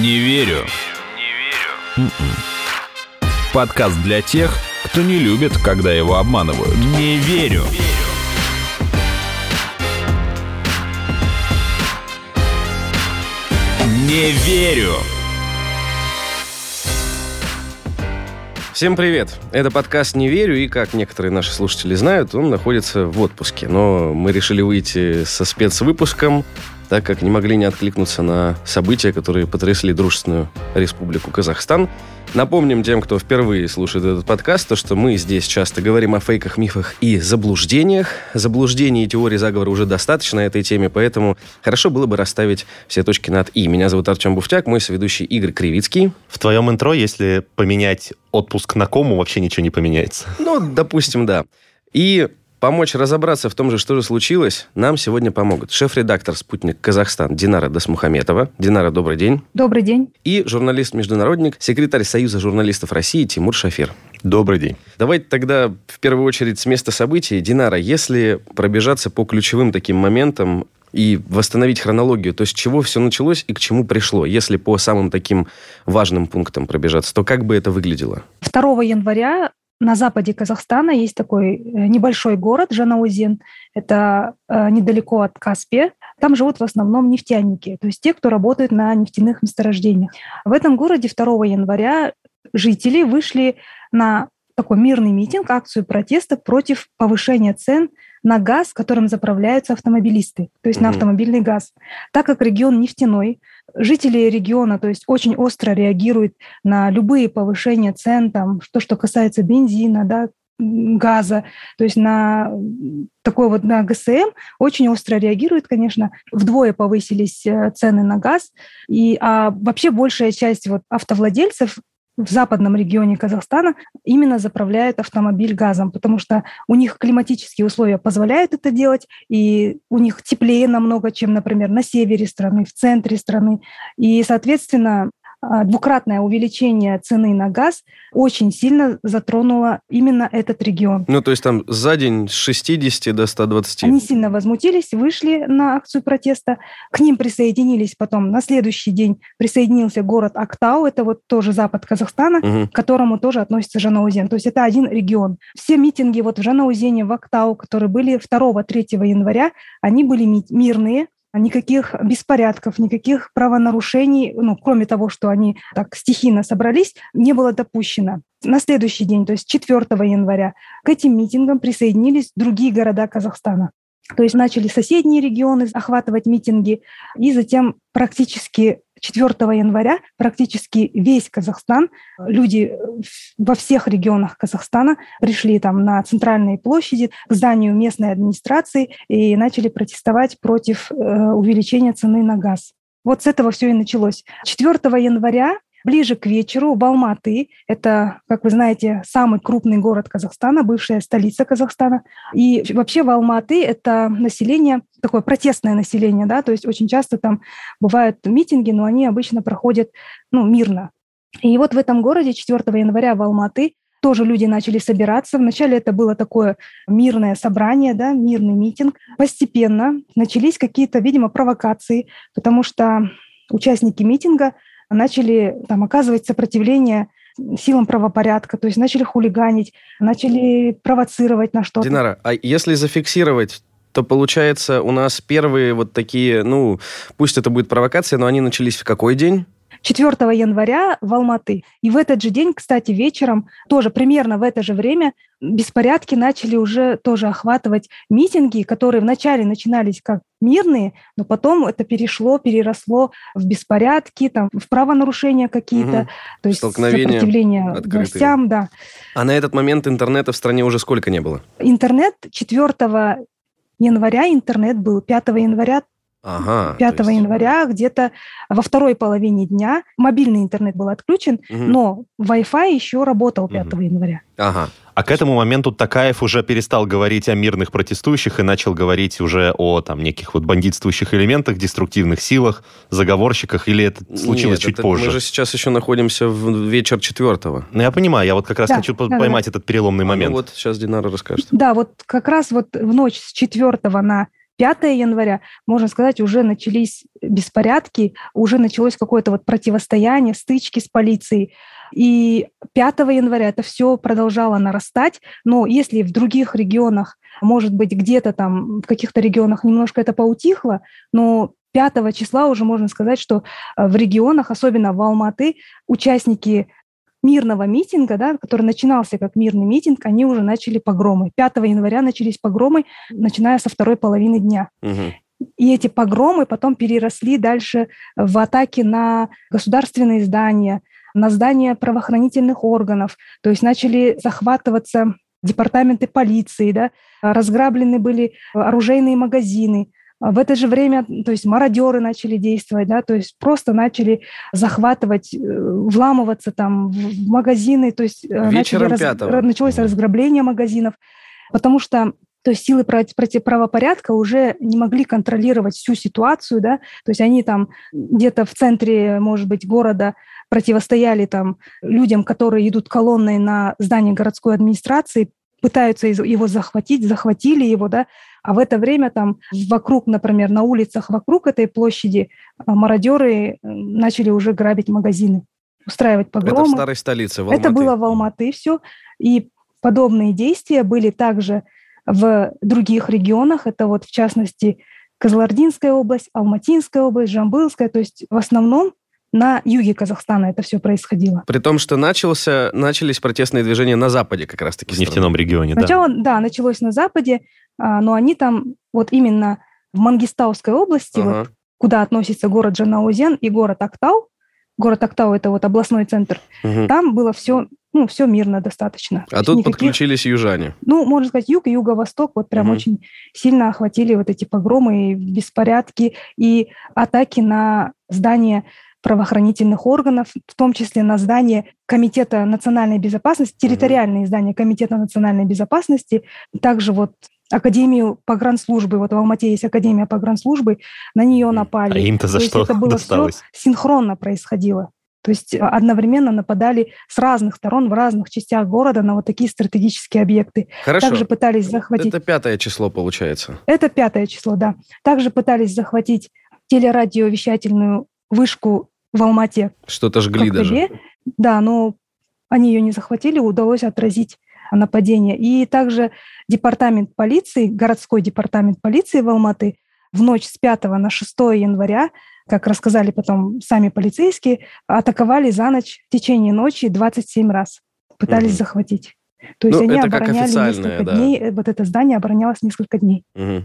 Не верю. Не верю. Подкаст для тех, кто не любит, когда его обманывают. Не верю. Не верю. Всем привет! Это подкаст «Не верю», и, как некоторые наши слушатели знают, он находится в отпуске. Но мы решили выйти со спецвыпуском, так как не могли не откликнуться на события, которые потрясли дружественную республику Казахстан. Напомним тем, кто впервые слушает этот подкаст, то, что мы здесь часто говорим о фейках, мифах и заблуждениях. Заблуждений и теорий заговора уже достаточно на этой теме, поэтому хорошо было бы расставить все точки над «и». Меня зовут Артем Буфтяк, мой соведущий Игорь Кривицкий. В твоем интро, если поменять отпуск на кому, вообще ничего не поменяется. Ну, допустим, да. И Помочь разобраться в том же, что же случилось, нам сегодня помогут шеф-редактор «Спутник Казахстан» Динара Дасмухаметова. Динара, добрый день. Добрый день. И журналист-международник, секретарь Союза журналистов России Тимур Шафир. Добрый день. Давайте тогда в первую очередь с места событий. Динара, если пробежаться по ключевым таким моментам и восстановить хронологию, то есть с чего все началось и к чему пришло, если по самым таким важным пунктам пробежаться, то как бы это выглядело? 2 января на западе Казахстана есть такой э, небольшой город Жанаузен. Это э, недалеко от Каспия. Там живут в основном нефтяники, то есть те, кто работает на нефтяных месторождениях. В этом городе 2 января жители вышли на такой мирный митинг, акцию протеста против повышения цен на газ, которым заправляются автомобилисты, то есть mm-hmm. на автомобильный газ. Так как регион нефтяной, жители региона, то есть очень остро реагируют на любые повышения цен, там, то, что касается бензина, да, газа, то есть на такой вот на ГСМ очень остро реагирует, конечно. Вдвое повысились э, цены на газ, и а вообще большая часть вот автовладельцев в западном регионе Казахстана именно заправляют автомобиль газом, потому что у них климатические условия позволяют это делать, и у них теплее намного, чем, например, на севере страны, в центре страны. И, соответственно, двукратное увеличение цены на газ очень сильно затронуло именно этот регион. Ну, то есть там за день с 60 до 120. Они сильно возмутились, вышли на акцию протеста. К ним присоединились потом, на следующий день присоединился город Актау, это вот тоже запад Казахстана, угу. к которому тоже относится Жанаузен. То есть это один регион. Все митинги вот в Жанаузене, в Актау, которые были 2-3 января, они были мирные, никаких беспорядков, никаких правонарушений, ну, кроме того, что они так стихийно собрались, не было допущено. На следующий день, то есть 4 января, к этим митингам присоединились другие города Казахстана. То есть начали соседние регионы охватывать митинги, и затем практически 4 января практически весь Казахстан, люди во всех регионах Казахстана пришли там на центральные площади к зданию местной администрации и начали протестовать против э, увеличения цены на газ. Вот с этого все и началось. 4 января Ближе к вечеру в Алматы, это, как вы знаете, самый крупный город Казахстана, бывшая столица Казахстана. И вообще в Алматы это население, такое протестное население, да, то есть очень часто там бывают митинги, но они обычно проходят ну, мирно. И вот в этом городе 4 января в Алматы тоже люди начали собираться. Вначале это было такое мирное собрание, да, мирный митинг. Постепенно начались какие-то, видимо, провокации, потому что участники митинга начали там, оказывать сопротивление силам правопорядка, то есть начали хулиганить, начали провоцировать на что-то. Динара, а если зафиксировать то получается у нас первые вот такие, ну, пусть это будет провокация, но они начались в какой день? 4 января в Алматы. И в этот же день, кстати, вечером, тоже примерно в это же время, беспорядки начали уже тоже охватывать митинги, которые вначале начинались как мирные, но потом это перешло, переросло в беспорядки, там, в правонарушения какие-то, угу. то есть сопротивление открытые. властям, да. А на этот момент интернета в стране уже сколько не было? Интернет 4 января интернет был, 5 января Ага, 5 есть... января где-то во второй половине дня мобильный интернет был отключен, угу. но Wi-Fi еще работал 5 угу. января. Ага. А к этому моменту Такаев уже перестал говорить о мирных протестующих и начал говорить уже о там неких вот бандитствующих элементах, деструктивных силах, заговорщиках, или это случилось Нет, чуть это, позже? Мы же сейчас еще находимся в вечер четвертого. Ну, я понимаю, я вот как раз да, хочу да, поймать да. этот переломный момент. А ну вот сейчас Динара расскажет. Да, вот как раз вот в ночь с четвертого на 5 января, можно сказать, уже начались беспорядки, уже началось какое-то вот противостояние, стычки с полицией. И 5 января это все продолжало нарастать, но если в других регионах, может быть, где-то там, в каких-то регионах немножко это поутихло, но 5 числа уже можно сказать, что э, в регионах, особенно в Алматы, участники мирного митинга, да, который начинался как мирный митинг, они уже начали погромы. 5 января начались погромы, начиная со второй половины дня. Угу. И эти погромы потом переросли дальше в атаки на государственные здания, на здания правоохранительных органов. То есть начали захватываться департаменты полиции, да, разграблены были оружейные магазины, в это же время, то есть мародеры начали действовать, да, то есть просто начали захватывать, э, вламываться там в магазины, то есть э, Вечером начали раз, началось разграбление магазинов, потому что то есть силы против правопорядка уже не могли контролировать всю ситуацию, да, то есть они там где-то в центре, может быть, города противостояли там людям, которые идут колонной на здание городской администрации, пытаются его захватить, захватили его, да, а в это время там вокруг, например, на улицах вокруг этой площади а, мародеры э, начали уже грабить магазины, устраивать погромы. Это в старой столице, в Алматы. Это было в Алматы все. И подобные действия были также в других регионах. Это вот в частности Козлординская область, Алматинская область, Жамбылская. То есть в основном на юге Казахстана это все происходило. При том, что начался, начались протестные движения на западе как раз-таки. В нефтяном регионе, Сначала, да. да, началось на западе, а, но они там вот именно в Мангистауской области, ага. вот, куда относится город Джанаузен и город Актау, город Актау это вот областной центр, угу. там было все ну, все мирно достаточно. А тут никаких, подключились южане. Ну, можно сказать, юг и юго-восток вот прям угу. очень сильно охватили вот эти погромы, и беспорядки и атаки на здания правоохранительных органов, в том числе на здание Комитета национальной безопасности, территориальные здания Комитета национальной безопасности, также вот Академию погранслужбы, вот в Алмате есть Академия погранслужбы, на нее напали. А им-то за То что это было досталось? все синхронно происходило. То есть одновременно нападали с разных сторон в разных частях города на вот такие стратегические объекты. Хорошо. Также пытались захватить... Это пятое число получается. Это пятое число, да. Также пытались захватить телерадиовещательную вышку в Алмате. Что-то жгли даже. Да, но они ее не захватили, удалось отразить нападение. И также департамент полиции, городской департамент полиции в Алматы в ночь с 5 на 6 января, как рассказали потом сами полицейские, атаковали за ночь в течение ночи 27 раз. Пытались угу. захватить. То есть ну, они обороняли несколько да. дней, вот это здание оборонялось несколько дней. Угу.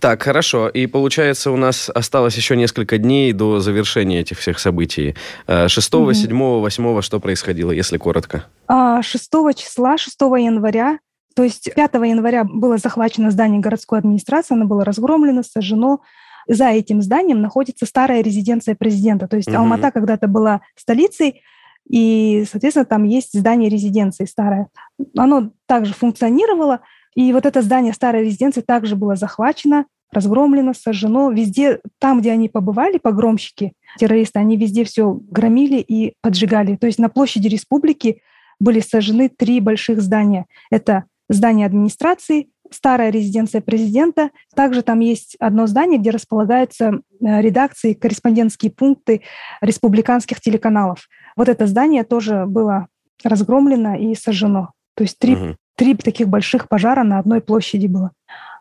Так, хорошо. И получается, у нас осталось еще несколько дней до завершения этих всех событий. 6, угу. 7, 8 что происходило, если коротко? 6 а, числа, 6 января, то есть 5 января было захвачено здание городской администрации, оно было разгромлено, сожжено. За этим зданием находится старая резиденция президента. То есть угу. Алмата когда-то была столицей, и, соответственно, там есть здание резиденции старое. Оно также функционировало, и вот это здание старой резиденции также было захвачено, разгромлено, сожжено. Везде, там, где они побывали, погромщики, террористы, они везде все громили и поджигали. То есть на площади республики были сожжены три больших здания. Это здание администрации, старая резиденция президента. Также там есть одно здание, где располагаются э, редакции, корреспондентские пункты республиканских телеканалов. Вот это здание тоже было разгромлено и сожжено. То есть три угу три таких больших пожара на одной площади было.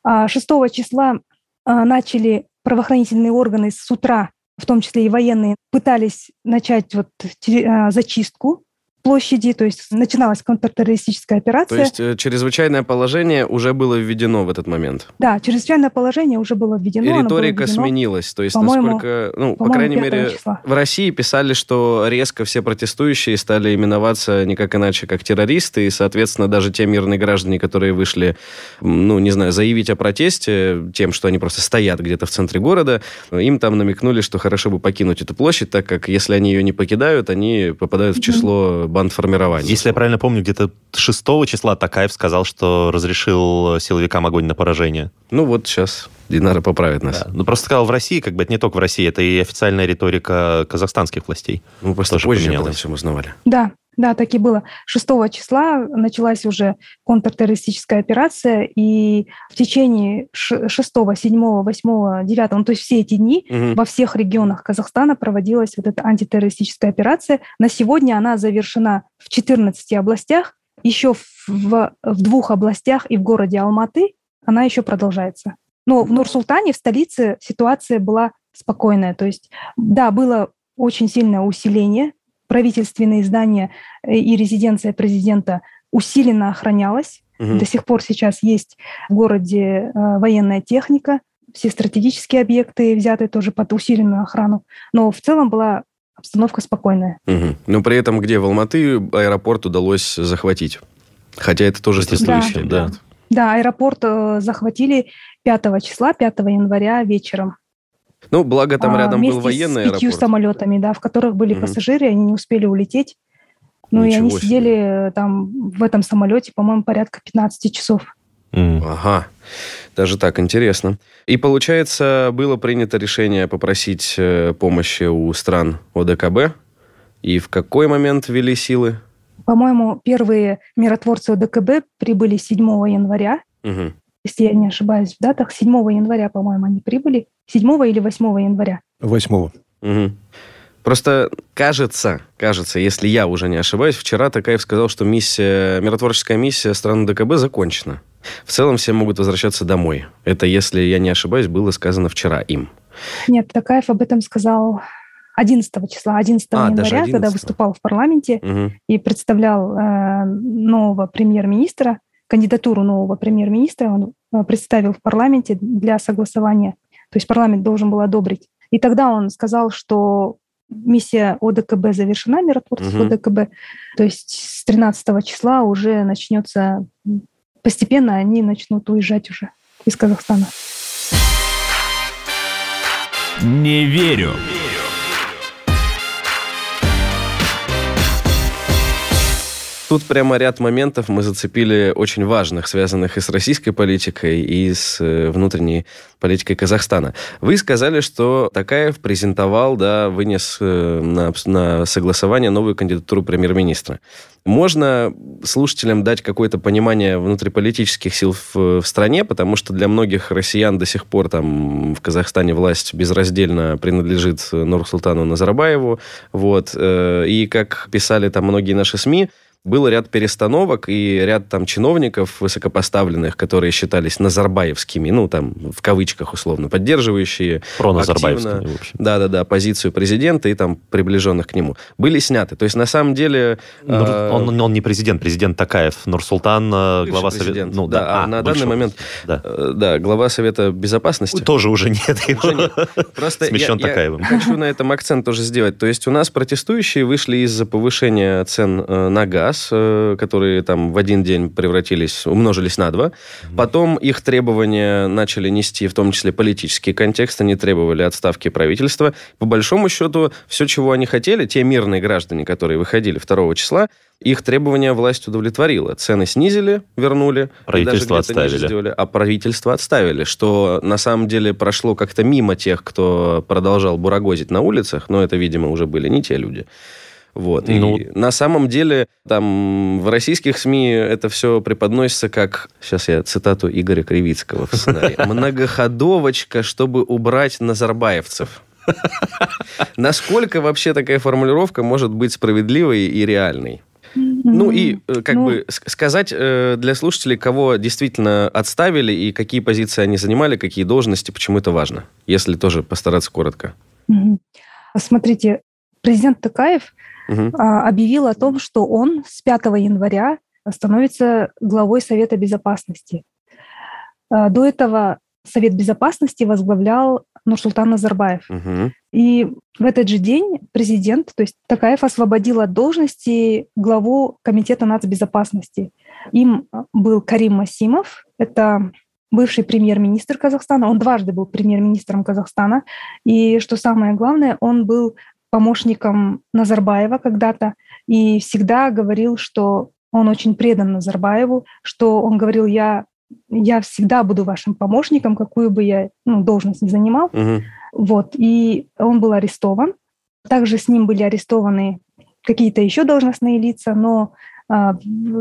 6 а числа а, начали правоохранительные органы с утра, в том числе и военные, пытались начать вот а, зачистку площади, то есть начиналась контртеррористическая операция. То есть э, чрезвычайное положение уже было введено в этот момент? Да, чрезвычайное положение уже было введено. И риторика введено, сменилась, то есть насколько, ну, по, по крайней мере, числа. в России писали, что резко все протестующие стали именоваться никак иначе, как террористы, и, соответственно, даже те мирные граждане, которые вышли, ну, не знаю, заявить о протесте тем, что они просто стоят где-то в центре города, им там намекнули, что хорошо бы покинуть эту площадь, так как если они ее не покидают, они попадают в число бандформирования. Если я правильно помню, где-то 6 числа Такаев сказал, что разрешил силовикам огонь на поражение. Ну вот сейчас Динара поправит нас. Да. Ну, просто сказал в России, как бы это не только в России, это и официальная риторика казахстанских властей. Ну, просто Тоже позже об этом всем узнавали. Да, Да, так и было. 6 числа началась уже контртеррористическая операция, и в течение 6, 7, 8, 9, ну, то есть все эти дни угу. во всех регионах Казахстана проводилась вот эта антитеррористическая операция. На сегодня она завершена в 14 областях, еще в, в, в двух областях и в городе Алматы она еще продолжается. Но в Нур-Султане, в столице, ситуация была спокойная. То есть, да, было очень сильное усиление правительственные здания э, и резиденция президента усиленно охранялась. Угу. До сих пор сейчас есть в городе э, военная техника, все стратегические объекты взяты тоже под усиленную охрану. Но в целом была обстановка спокойная. Угу. Но при этом где в Алматы аэропорт удалось захватить? Хотя это тоже протестующие, да. Да, да аэропорт э, захватили 5 числа, 5 января вечером. Ну, благо там а, рядом был военный аэропорт. с пятью аэропорт. самолетами, да, в которых были угу. пассажиры, они не успели улететь. Ну, и они себе. сидели там в этом самолете, по-моему, порядка 15 часов. Mm. Ага, даже так, интересно. И получается, было принято решение попросить э, помощи у стран ОДКБ. И в какой момент ввели силы? По-моему, первые миротворцы ОДКБ прибыли 7 января. Угу если я не ошибаюсь, в датах 7 января, по-моему, они прибыли. 7 или 8 января? 8. Угу. Просто кажется, кажется, если я уже не ошибаюсь, вчера Такаев сказал, что миссия, миротворческая миссия страны ДКБ закончена. В целом все могут возвращаться домой. Это, если я не ошибаюсь, было сказано вчера им. Нет, Такаев об этом сказал 11 числа, 11 а, января, 11. когда выступал в парламенте угу. и представлял э, нового премьер-министра кандидатуру нового премьер-министра он э, представил в парламенте для согласования. То есть парламент должен был одобрить. И тогда он сказал, что миссия ОДКБ завершена, миротворчество угу. ОДКБ. То есть с 13 числа уже начнется, постепенно они начнут уезжать уже из Казахстана. Не верю. Тут прямо ряд моментов мы зацепили очень важных, связанных и с российской политикой, и с э, внутренней политикой Казахстана. Вы сказали, что Такаев презентовал, да, вынес э, на, на согласование новую кандидатуру премьер-министра. Можно слушателям дать какое-то понимание внутриполитических сил в, в стране, потому что для многих россиян до сих пор там в Казахстане власть безраздельно принадлежит Нурсултану Назарбаеву. Вот. Э, и как писали там многие наши СМИ, был ряд перестановок и ряд там чиновников высокопоставленных, которые считались назарбаевскими, ну, там, в кавычках условно, поддерживающие Про общем. Да-да-да, позицию президента и там приближенных к нему, были сняты. То есть, на самом деле... Нур, э, он, он не президент, президент Такаев, Нурсултан, э, глава Совета... Ну, да, да, а, на данный момент, да. Э, да, глава Совета Безопасности. Тоже уже нет. Уже нет. Просто Смещен я, Такаевым. Я хочу на этом акцент тоже сделать. То есть, у нас протестующие вышли из-за повышения цен на газ, газ, э, которые там в один день превратились, умножились на два. Потом их требования начали нести в том числе политический контекст, они требовали отставки правительства. По большому счету, все, чего они хотели, те мирные граждане, которые выходили 2 числа, их требования власть удовлетворила. Цены снизили, вернули. Правительство отставили. Сделали, а правительство отставили, что на самом деле прошло как-то мимо тех, кто продолжал бурагозить на улицах, но это, видимо, уже были не те люди. Вот. Ну, и на самом деле там в российских СМИ это все преподносится как, сейчас я цитату Игоря Кривицкого в сценарии, многоходовочка, чтобы убрать назарбаевцев. Насколько вообще такая формулировка может быть справедливой и реальной? Ну и э, как ну, бы сказать э, для слушателей, кого действительно отставили и какие позиции они занимали, какие должности, почему это важно, если тоже постараться коротко. Смотрите, президент Такаев угу. объявил о том, что он с 5 января становится главой Совета Безопасности. А, до этого Совет Безопасности возглавлял Нурсултан Назарбаев. Угу. И в этот же день президент, то есть Такаев освободил от должности главу Комитета нацбезопасности. Им был Карим Масимов, это бывший премьер-министр Казахстана. Он дважды был премьер-министром Казахстана. И что самое главное, он был помощником Назарбаева когда-то и всегда говорил, что он очень предан Назарбаеву, что он говорил, я, я всегда буду вашим помощником, какую бы я ну, должность не занимал. Угу. Вот. И он был арестован. Также с ним были арестованы какие-то еще должностные лица, но а,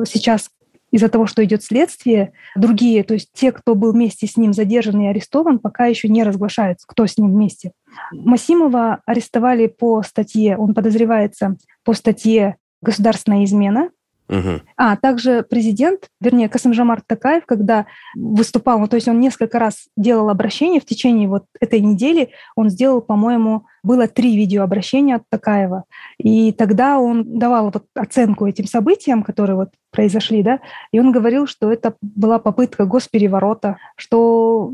сейчас из-за того, что идет следствие, другие, то есть те, кто был вместе с ним задержан и арестован, пока еще не разглашаются, кто с ним вместе. Масимова арестовали по статье, он подозревается по статье «Государственная измена», Угу. А также президент, вернее, Касымжамар Такаев, когда выступал, ну, то есть он несколько раз делал обращение в течение вот этой недели, он сделал, по-моему, было три видеообращения от Такаева. И тогда он давал вот оценку этим событиям, которые вот произошли, да, и он говорил, что это была попытка госпереворота, что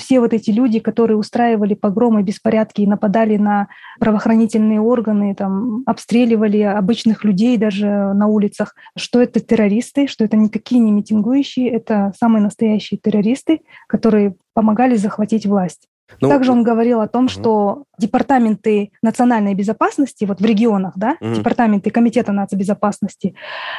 все вот эти люди, которые устраивали погромы, беспорядки и нападали на правоохранительные органы, там, обстреливали обычных людей даже на улицах, что это террористы, что это никакие не митингующие, это самые настоящие террористы, которые помогали захватить власть. Ну, Также он говорил о том, угу. что департаменты национальной безопасности вот в регионах, да, угу. департаменты комитета нацбезопасности,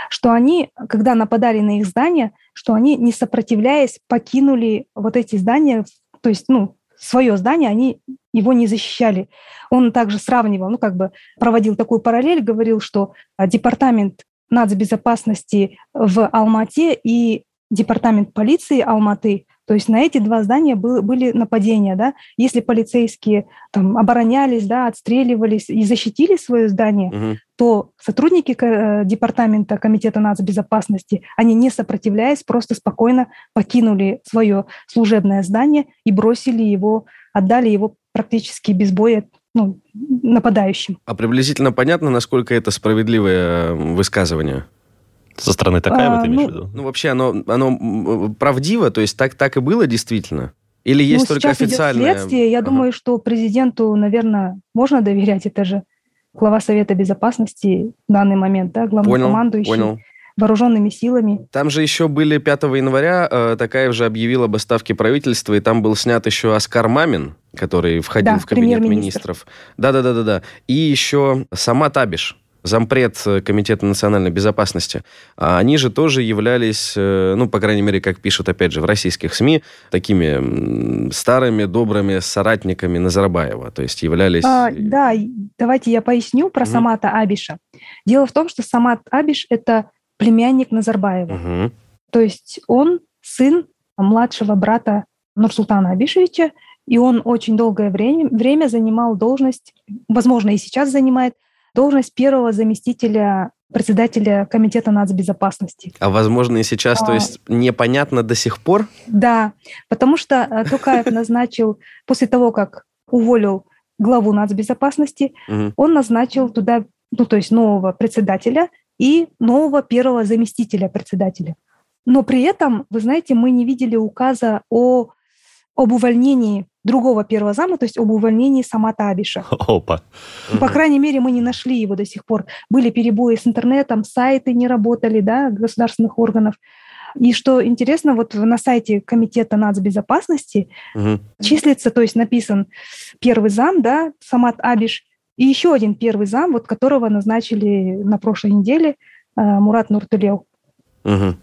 что они, когда нападали на их здания, что они, не сопротивляясь, покинули вот эти здания, то есть, ну, свое здание, они его не защищали. Он также сравнивал, ну, как бы проводил такую параллель, говорил, что а, департамент нацбезопасности в Алмате и департамент полиции Алматы то есть на эти два здания был, были нападения, да. Если полицейские там оборонялись, да, отстреливались и защитили свое здание, угу. то сотрудники э, департамента комитета нацбезопасности, они не сопротивляясь, просто спокойно покинули свое служебное здание и бросили его, отдали его практически без боя ну, нападающим. А приблизительно понятно, насколько это справедливое э, высказывание? Со стороны Такаева, а, ты имеешь ну, в виду? Ну, вообще, оно, оно правдиво, то есть так, так и было действительно? Или есть ну, только сейчас официальное? Идет следствие. Я ага. думаю, что президенту, наверное, можно доверять. Это же глава Совета Безопасности в данный момент, да, главнокомандующий. Понял, понял вооруженными силами. Там же еще были 5 января, э, Такаев же объявил об отставке правительства, и там был снят еще Оскар Мамин, который входил да, в кабинет министров. Да-да-да-да. И еще сама Табиш, зампред э, Комитета национальной безопасности, а они же тоже являлись, э, ну, по крайней мере, как пишут, опять же, в российских СМИ, такими старыми, добрыми соратниками Назарбаева, то есть являлись... А, да, давайте я поясню про угу. Самата Абиша. Дело в том, что Самат Абиш – это племянник Назарбаева. Угу. То есть он сын младшего брата Нурсултана Абишевича, и он очень долгое время, время занимал должность, возможно, и сейчас занимает, должность первого заместителя председателя Комитета нацбезопасности. А возможно и сейчас, а, то есть непонятно до сих пор? Да, потому что э, Токаев назначил, после того, как уволил главу нацбезопасности, он назначил туда, ну то есть нового председателя и нового первого заместителя председателя. Но при этом, вы знаете, мы не видели указа о, об увольнении другого первого зама, то есть об увольнении Самата Абиша. Опа. По крайней мере, мы не нашли его до сих пор. Были перебои с интернетом, сайты не работали, да, государственных органов. И что интересно, вот на сайте Комитета нацбезопасности угу. числится, то есть написан первый зам, да, Самат Абиш, и еще один первый зам, вот которого назначили на прошлой неделе, э, Мурат Нуртулев. Угу.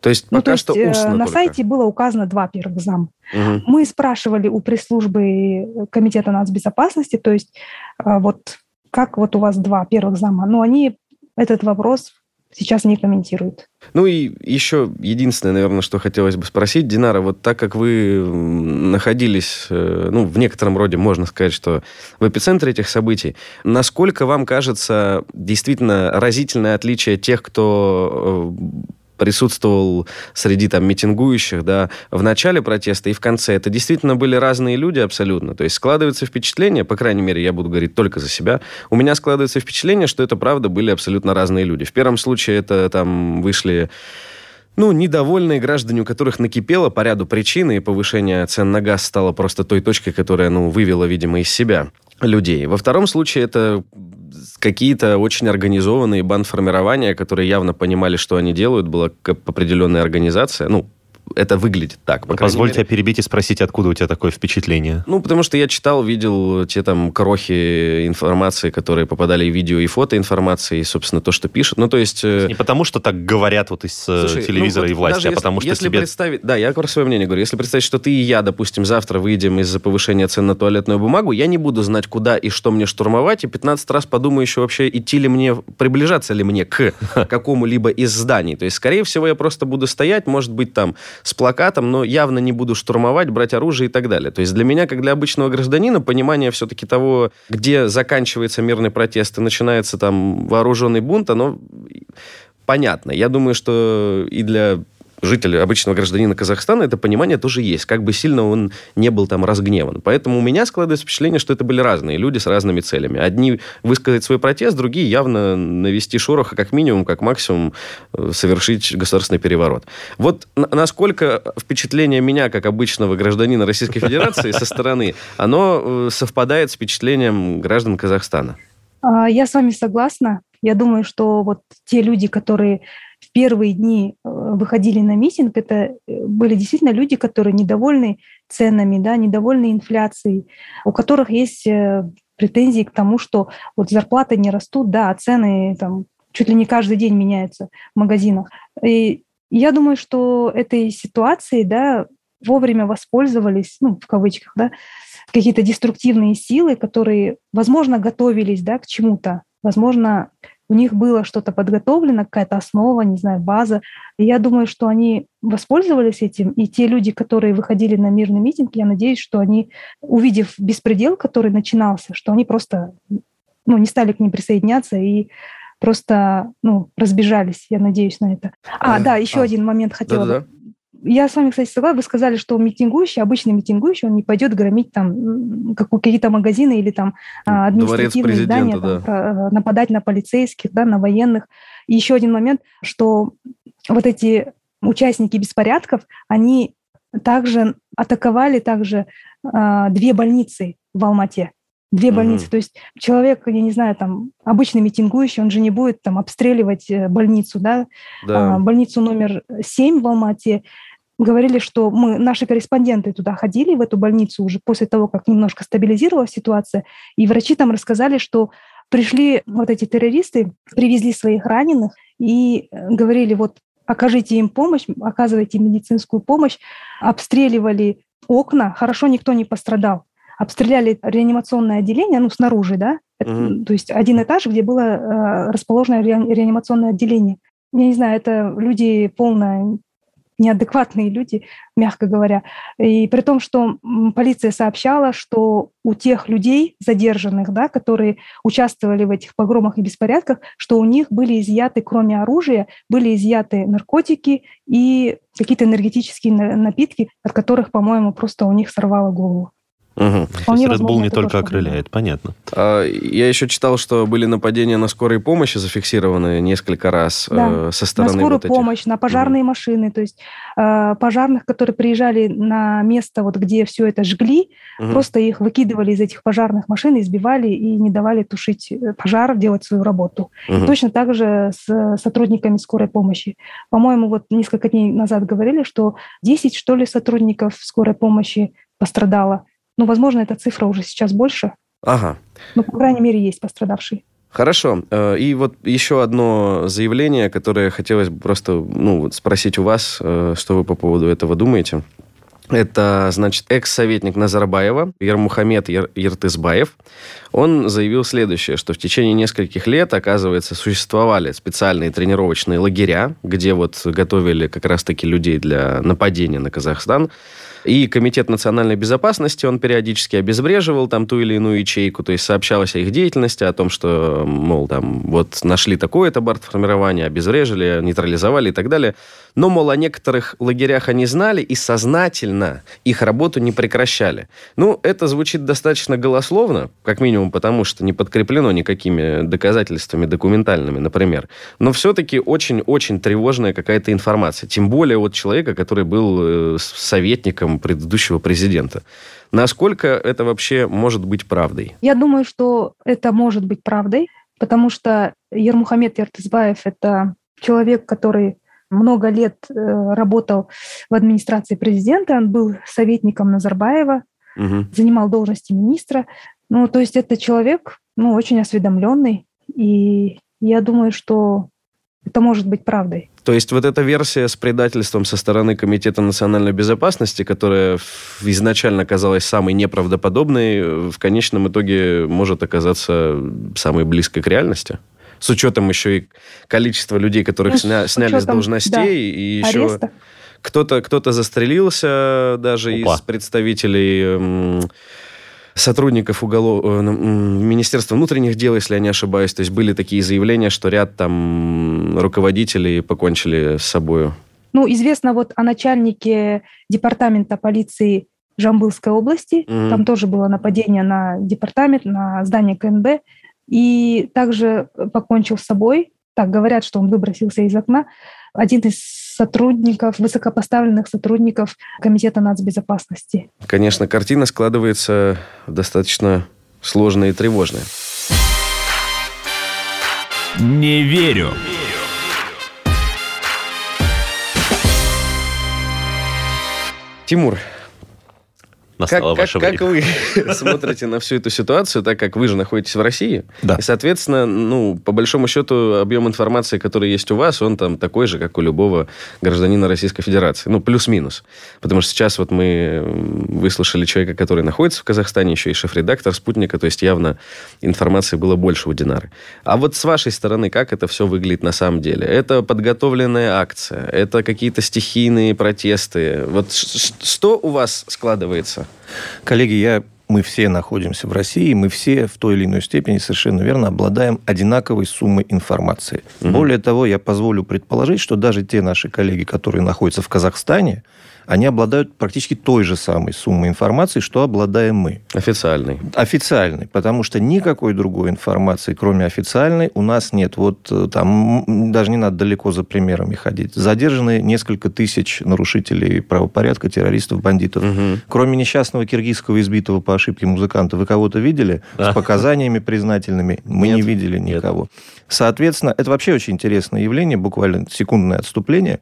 То есть ну, пока ну, то что есть, устно На только. сайте было указано два первых зам. Угу. Мы спрашивали у пресс-службы Комитета нацбезопасности, то есть э, вот как вот у вас два первых зама, но они этот вопрос сейчас не комментируют. Ну и еще единственное, наверное, что хотелось бы спросить, Динара, вот так как вы находились, э, ну, в некотором роде, можно сказать, что в эпицентре этих событий, насколько вам кажется действительно разительное отличие тех, кто э, присутствовал среди там митингующих, да, в начале протеста и в конце. Это действительно были разные люди абсолютно. То есть складывается впечатление, по крайней мере, я буду говорить только за себя, у меня складывается впечатление, что это правда были абсолютно разные люди. В первом случае это там вышли ну, недовольные граждане, у которых накипело по ряду причин, и повышение цен на газ стало просто той точкой, которая, ну, вывела, видимо, из себя людей. Во втором случае это какие-то очень организованные бандформирования, которые явно понимали, что они делают, была определенная организация, ну, это выглядит так. Позвольте мере. перебить и спросить, откуда у тебя такое впечатление? Ну, потому что я читал, видел те там крохи информации, которые попадали и видео, и фото информации, и, собственно, то, что пишут. Ну, то есть... Не потому, что так говорят вот из э, Слушай, телевизора ну, вот и власти, а если, потому что если тебе... представить... Да, я про свое мнение говорю. Если представить, что ты и я, допустим, завтра выйдем из-за повышения цен на туалетную бумагу, я не буду знать, куда и что мне штурмовать, и 15 раз подумаю еще вообще, идти ли мне, приближаться ли мне к какому-либо из зданий. То есть, скорее всего, я просто буду стоять, может быть, там с плакатом, но явно не буду штурмовать, брать оружие и так далее. То есть для меня, как для обычного гражданина, понимание все-таки того, где заканчивается мирный протест и начинается там вооруженный бунт, оно понятно. Я думаю, что и для жителя, обычного гражданина Казахстана, это понимание тоже есть, как бы сильно он не был там разгневан. Поэтому у меня складывается впечатление, что это были разные люди с разными целями. Одни высказать свой протест, другие явно навести шороха, как минимум, как максимум э, совершить государственный переворот. Вот насколько впечатление меня, как обычного гражданина Российской Федерации со стороны, оно э, совпадает с впечатлением граждан Казахстана? А, я с вами согласна. Я думаю, что вот те люди, которые в первые дни э, выходили на митинг, это э, были действительно люди, которые недовольны ценами, да, недовольны инфляцией, у которых есть э, претензии к тому, что вот зарплаты не растут, да, а цены там чуть ли не каждый день меняются в магазинах. И я думаю, что этой ситуацией, да, вовремя воспользовались, ну, в кавычках, да, какие-то деструктивные силы, которые, возможно, готовились, да, к чему-то, возможно, у них было что-то подготовлено, какая-то основа, не знаю, база. И я думаю, что они воспользовались этим. И те люди, которые выходили на мирный митинг, я надеюсь, что они, увидев беспредел, который начинался, что они просто ну, не стали к ним присоединяться и просто ну, разбежались. Я надеюсь на это. А, а да, еще а, один момент хотела да -да -да. Я с вами, кстати, согласна. Вы сказали, что митингующий, обычный митингующий, он не пойдет громить там какие-то магазины или там а, административные здания, да. там, э, нападать на полицейских, да, на военных. И еще один момент, что вот эти участники беспорядков, они также атаковали также а, две больницы в Алмате. Две больницы. Mm-hmm. То есть человек, я не знаю, там, обычный митингующий, он же не будет там обстреливать э, больницу, да? да. А, больницу номер 7 в Алмате говорили, что мы, наши корреспонденты туда ходили, в эту больницу уже после того, как немножко стабилизировалась ситуация, и врачи там рассказали, что пришли вот эти террористы, привезли своих раненых и э, говорили, вот окажите им помощь, оказывайте медицинскую помощь, обстреливали окна, хорошо никто не пострадал, обстреляли реанимационное отделение, ну, снаружи, да, mm-hmm. то есть один этаж, где было э, расположено реанимационное отделение. Я не знаю, это люди полная неадекватные люди, мягко говоря. И при том, что полиция сообщала, что у тех людей задержанных, да, которые участвовали в этих погромах и беспорядках, что у них были изъяты, кроме оружия, были изъяты наркотики и какие-то энергетические напитки, от которых, по-моему, просто у них сорвало голову. Угу. То есть Red Bull не только окрыляет, понятно. А, я еще читал, что были нападения на скорой помощи зафиксированы несколько раз да. э, со стороны На скорую вот этих... помощь, на пожарные угу. машины, то есть э, пожарных, которые приезжали на место, вот где все это жгли, угу. просто их выкидывали из этих пожарных машин, избивали и не давали тушить э, пожар, делать свою работу. Угу. И точно так же с сотрудниками скорой помощи. По-моему, вот несколько дней назад говорили, что 10, что ли, сотрудников скорой помощи пострадало. Ну, возможно, эта цифра уже сейчас больше. Ага. Ну, по крайней мере, есть пострадавшие. Хорошо. Э, и вот еще одно заявление, которое хотелось бы просто ну, спросить у вас, э, что вы по поводу этого думаете. Это, значит, экс-советник Назарбаева, Ермухамед Ер Ертызбаев. Он заявил следующее, что в течение нескольких лет, оказывается, существовали специальные тренировочные лагеря, где вот готовили как раз-таки людей для нападения на Казахстан. И Комитет национальной безопасности, он периодически обезвреживал там ту или иную ячейку, то есть сообщалось о их деятельности, о том, что, мол, там вот нашли такое-то бортформирование, обезврежили, нейтрализовали и так далее. Но, мол, о некоторых лагерях они знали и сознательно их работу не прекращали. Ну, это звучит достаточно голословно, как минимум потому, что не подкреплено никакими доказательствами документальными, например. Но все-таки очень-очень тревожная какая-то информация. Тем более от человека, который был э, советником предыдущего президента. Насколько это вообще может быть правдой? Я думаю, что это может быть правдой, потому что Ермухамед Ертызбаев – это человек, который много лет э, работал в администрации президента, он был советником Назарбаева, угу. занимал должности министра. Ну, то есть это человек, ну, очень осведомленный, и я думаю, что это может быть правдой. То есть вот эта версия с предательством со стороны Комитета национальной безопасности, которая изначально казалась самой неправдоподобной, в конечном итоге может оказаться самой близкой к реальности? С учетом еще и количества людей, которых ну, сня, сняли учетом, с должностей, да, и еще кто-то кто застрелился даже Опа. из представителей сотрудников уголов... Э, Министерства внутренних дел, если я не ошибаюсь. То есть были такие заявления, что ряд там руководителей покончили с собой. Ну, известно вот о начальнике департамента полиции Жамбылской области. Mm-hmm. Там тоже было нападение на департамент, на здание КНБ. И также покончил с собой. Так говорят, что он выбросился из окна. Один из сотрудников, высокопоставленных сотрудников Комитета нацбезопасности. Конечно, картина складывается достаточно сложная и тревожная. Не верю. Тимур, Настало как, ваше как, время. Как вы смотрите на всю эту ситуацию, так как вы же находитесь в России? Да. И, соответственно, ну, по большому счету, объем информации, который есть у вас, он там такой же, как у любого гражданина Российской Федерации. Ну, плюс-минус. Потому что сейчас вот мы выслушали человека, который находится в Казахстане, еще и шеф-редактор «Спутника», то есть явно информации было больше у Динары. А вот с вашей стороны, как это все выглядит на самом деле? Это подготовленная акция? Это какие-то стихийные протесты? Вот что у вас складывается? Коллеги, я мы все находимся в России, мы все в той или иной степени совершенно верно обладаем одинаковой суммой информации. Угу. Более того, я позволю предположить, что даже те наши коллеги, которые находятся в Казахстане, они обладают практически той же самой суммой информации, что обладаем мы. Официальной. Официальной, потому что никакой другой информации, кроме официальной, у нас нет. Вот э, там даже не надо далеко за примерами ходить. Задержаны несколько тысяч нарушителей правопорядка, террористов, бандитов. Угу. Кроме несчастного киргизского избитого по ошибке музыканта, вы кого-то видели да. с показаниями признательными? Мы нет, не видели никого. Нет. Соответственно, это вообще очень интересное явление, буквально секундное отступление.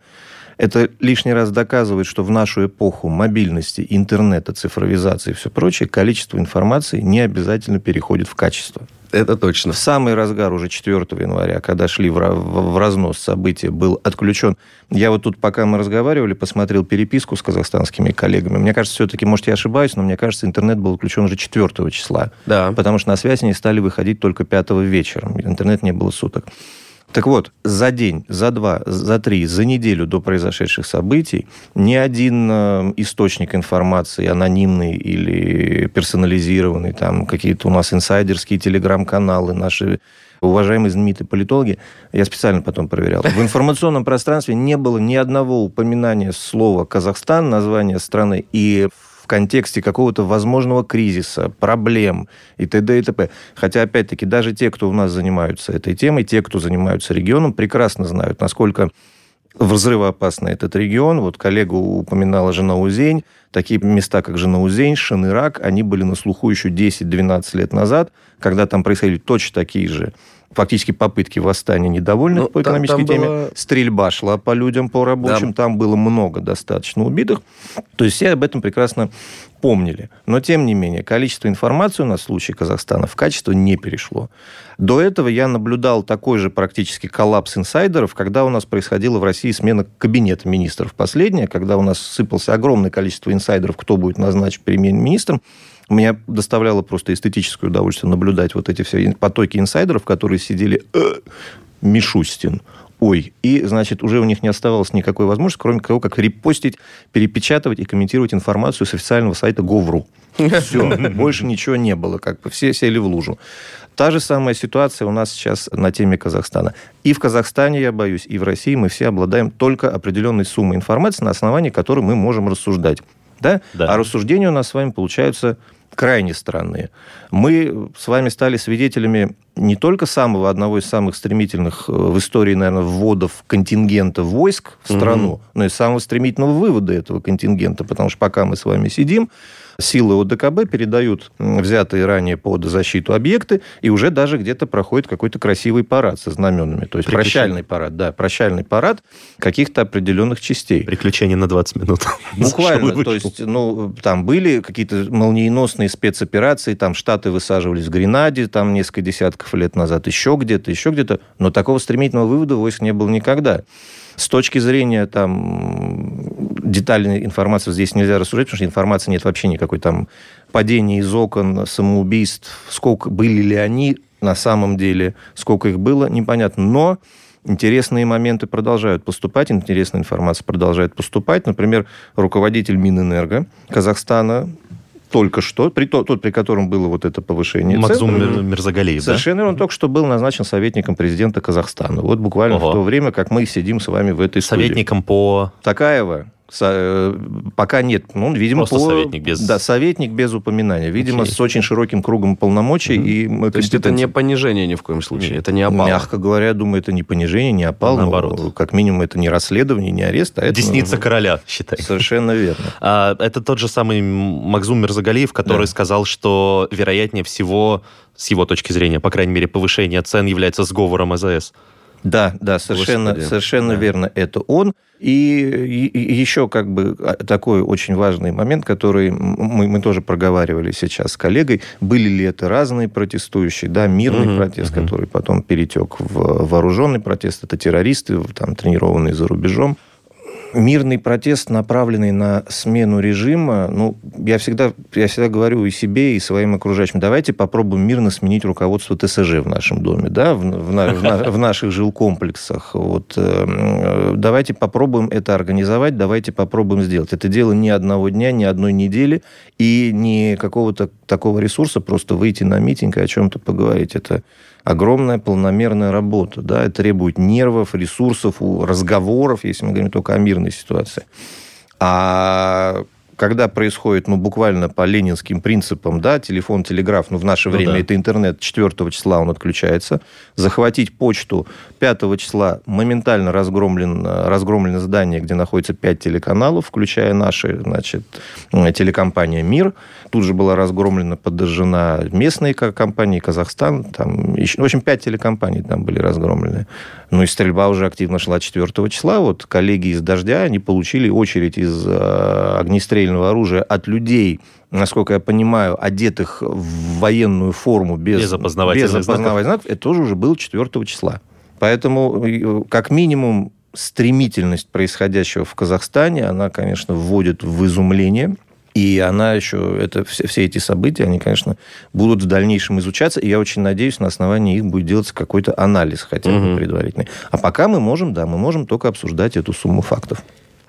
Это лишний раз доказывает, что в нашу эпоху мобильности, интернета, цифровизации и все прочее, количество информации не обязательно переходит в качество. Это точно. В самый разгар уже 4 января, когда шли в, в, в разнос события, был отключен. Я вот тут, пока мы разговаривали, посмотрел переписку с казахстанскими коллегами. Мне кажется, все-таки, может, я ошибаюсь, но мне кажется, интернет был отключен уже 4 числа. Да. Потому что на связь они стали выходить только 5 вечером. Интернет не было суток. Так вот, за день, за два, за три, за неделю до произошедших событий ни один э, источник информации, анонимный или персонализированный, там какие-то у нас инсайдерские телеграм-каналы, наши уважаемые знаменитые политологи, я специально потом проверял, в информационном пространстве не было ни одного упоминания слова «Казахстан», названия страны, и контексте какого-то возможного кризиса, проблем и т.д. и т.п. Хотя, опять-таки, даже те, кто у нас занимаются этой темой, те, кто занимаются регионом, прекрасно знают, насколько взрывоопасный этот регион. Вот коллега упоминала Женаузень. Такие места, как Женаузень, Шанырак, они были на слуху еще 10-12 лет назад, когда там происходили точно такие же фактически попытки восстания недовольных ну, по экономической там, там теме. Было... Стрельба шла по людям, по рабочим. Да. Там было много достаточно убитых. То есть все об этом прекрасно помнили. Но, тем не менее, количество информации у нас в случае Казахстана в качество не перешло. До этого я наблюдал такой же практически коллапс инсайдеров, когда у нас происходила в России смена кабинета министров. Последняя, когда у нас сыпался огромное количество инсайдеров, кто будет назначен премьер-министром. Мне доставляло просто эстетическое удовольствие наблюдать вот эти все потоки инсайдеров, которые сидели э, Мишустин, ой. И, значит, уже у них не оставалось никакой возможности, кроме того, как репостить, перепечатывать и комментировать информацию с официального сайта Говру. Все, больше ничего не было, как бы все сели в лужу. Та же самая ситуация у нас сейчас на теме Казахстана. И в Казахстане, я боюсь, и в России мы все обладаем только определенной суммой информации, на основании которой мы можем рассуждать. Да? Да. А рассуждения у нас с вами получаются крайне странные. Мы с вами стали свидетелями не только самого, одного из самых стремительных э, в истории, наверное, вводов контингента войск в страну, mm-hmm. но и самого стремительного вывода этого контингента, потому что пока мы с вами сидим, силы ОДКБ передают взятые ранее под защиту объекты, и уже даже где-то проходит какой-то красивый парад со знаменами. То есть прощальный парад, да, прощальный парад каких-то определенных частей. Приключения на 20 минут. Буквально, то есть, ну, там были какие-то молниеносные спецоперации, там Штаты высаживались в Гренаде, там несколько десятков лет назад, еще где-то, еще где-то, но такого стремительного вывода войск не было никогда. С точки зрения там детальной информации здесь нельзя рассуждать, потому что информации нет вообще никакой там падения из окон, самоубийств, сколько были ли они на самом деле, сколько их было, непонятно. Но интересные моменты продолжают поступать, интересная информация продолжает поступать. Например, руководитель Минэнерго Казахстана только что, при, тот, тот, при котором было вот это повышение Макзум цен, Мирзагалиев, Совершенно да? он только что был назначен советником президента Казахстана. Вот буквально Ого. в то время, как мы сидим с вами в этой Советником студии. по... Такаева. Э, пока нет. Ну, видимо, Просто по... советник без... Да, советник без упоминания. Видимо, Окей. с очень широким кругом полномочий. Угу. И То есть это не понижение ни в коем случае? Нет. Это не опал? Мягко говоря, я думаю, это не понижение, не опал. Наоборот. Но, как минимум, это не расследование, не арест. А это, Десница ну, короля, считай. Совершенно верно. А, это тот же самый Макзум Мирзагалиев, который да. сказал, что вероятнее всего, с его точки зрения, по крайней мере, повышение цен является сговором АЗС. Да, да, совершенно, Господи. совершенно да. верно, это он. И, и еще как бы а, такой очень важный момент, который мы, мы тоже проговаривали сейчас с коллегой, были ли это разные протестующие, да, мирный угу, протест, угу. который потом перетек в вооруженный протест, это террористы, там, тренированные за рубежом мирный протест, направленный на смену режима, ну, я всегда, я всегда говорю и себе, и своим окружающим, давайте попробуем мирно сменить руководство ТСЖ в нашем доме, да, в, в, в, в наших жилкомплексах. Вот, э, давайте попробуем это организовать, давайте попробуем сделать. Это дело не одного дня, не одной недели, и не какого-то такого ресурса просто выйти на митинг и о чем-то поговорить. Это огромная полномерная работа. Да? Это требует нервов, ресурсов, разговоров, если мы говорим только о мирной ситуации. А когда происходит, ну, буквально по ленинским принципам, да, телефон, телеграф, ну, в наше ну, время да. это интернет, 4 числа он отключается, захватить почту 5 числа моментально разгромлен, разгромлено здание, где находится 5 телеканалов, включая наши, значит, телекомпания «Мир», тут же была разгромлена, подожжена местные компании, Казахстан, там, еще, в общем, 5 телекомпаний там были разгромлены. Ну, и стрельба уже активно шла 4 числа, вот коллеги из «Дождя», они получили очередь из э, огнестрельного оружия от людей, насколько я понимаю, одетых в военную форму без, без опознавательных, без опознавательных знаков. знаков, это тоже уже было 4 числа. Поэтому, э, как минимум, стремительность происходящего в Казахстане, она, конечно, вводит в изумление. И она еще, это, все, все эти события, они, конечно, будут в дальнейшем изучаться. И я очень надеюсь, на основании их будет делаться какой-то анализ хотя бы угу. предварительный. А пока мы можем, да, мы можем только обсуждать эту сумму фактов.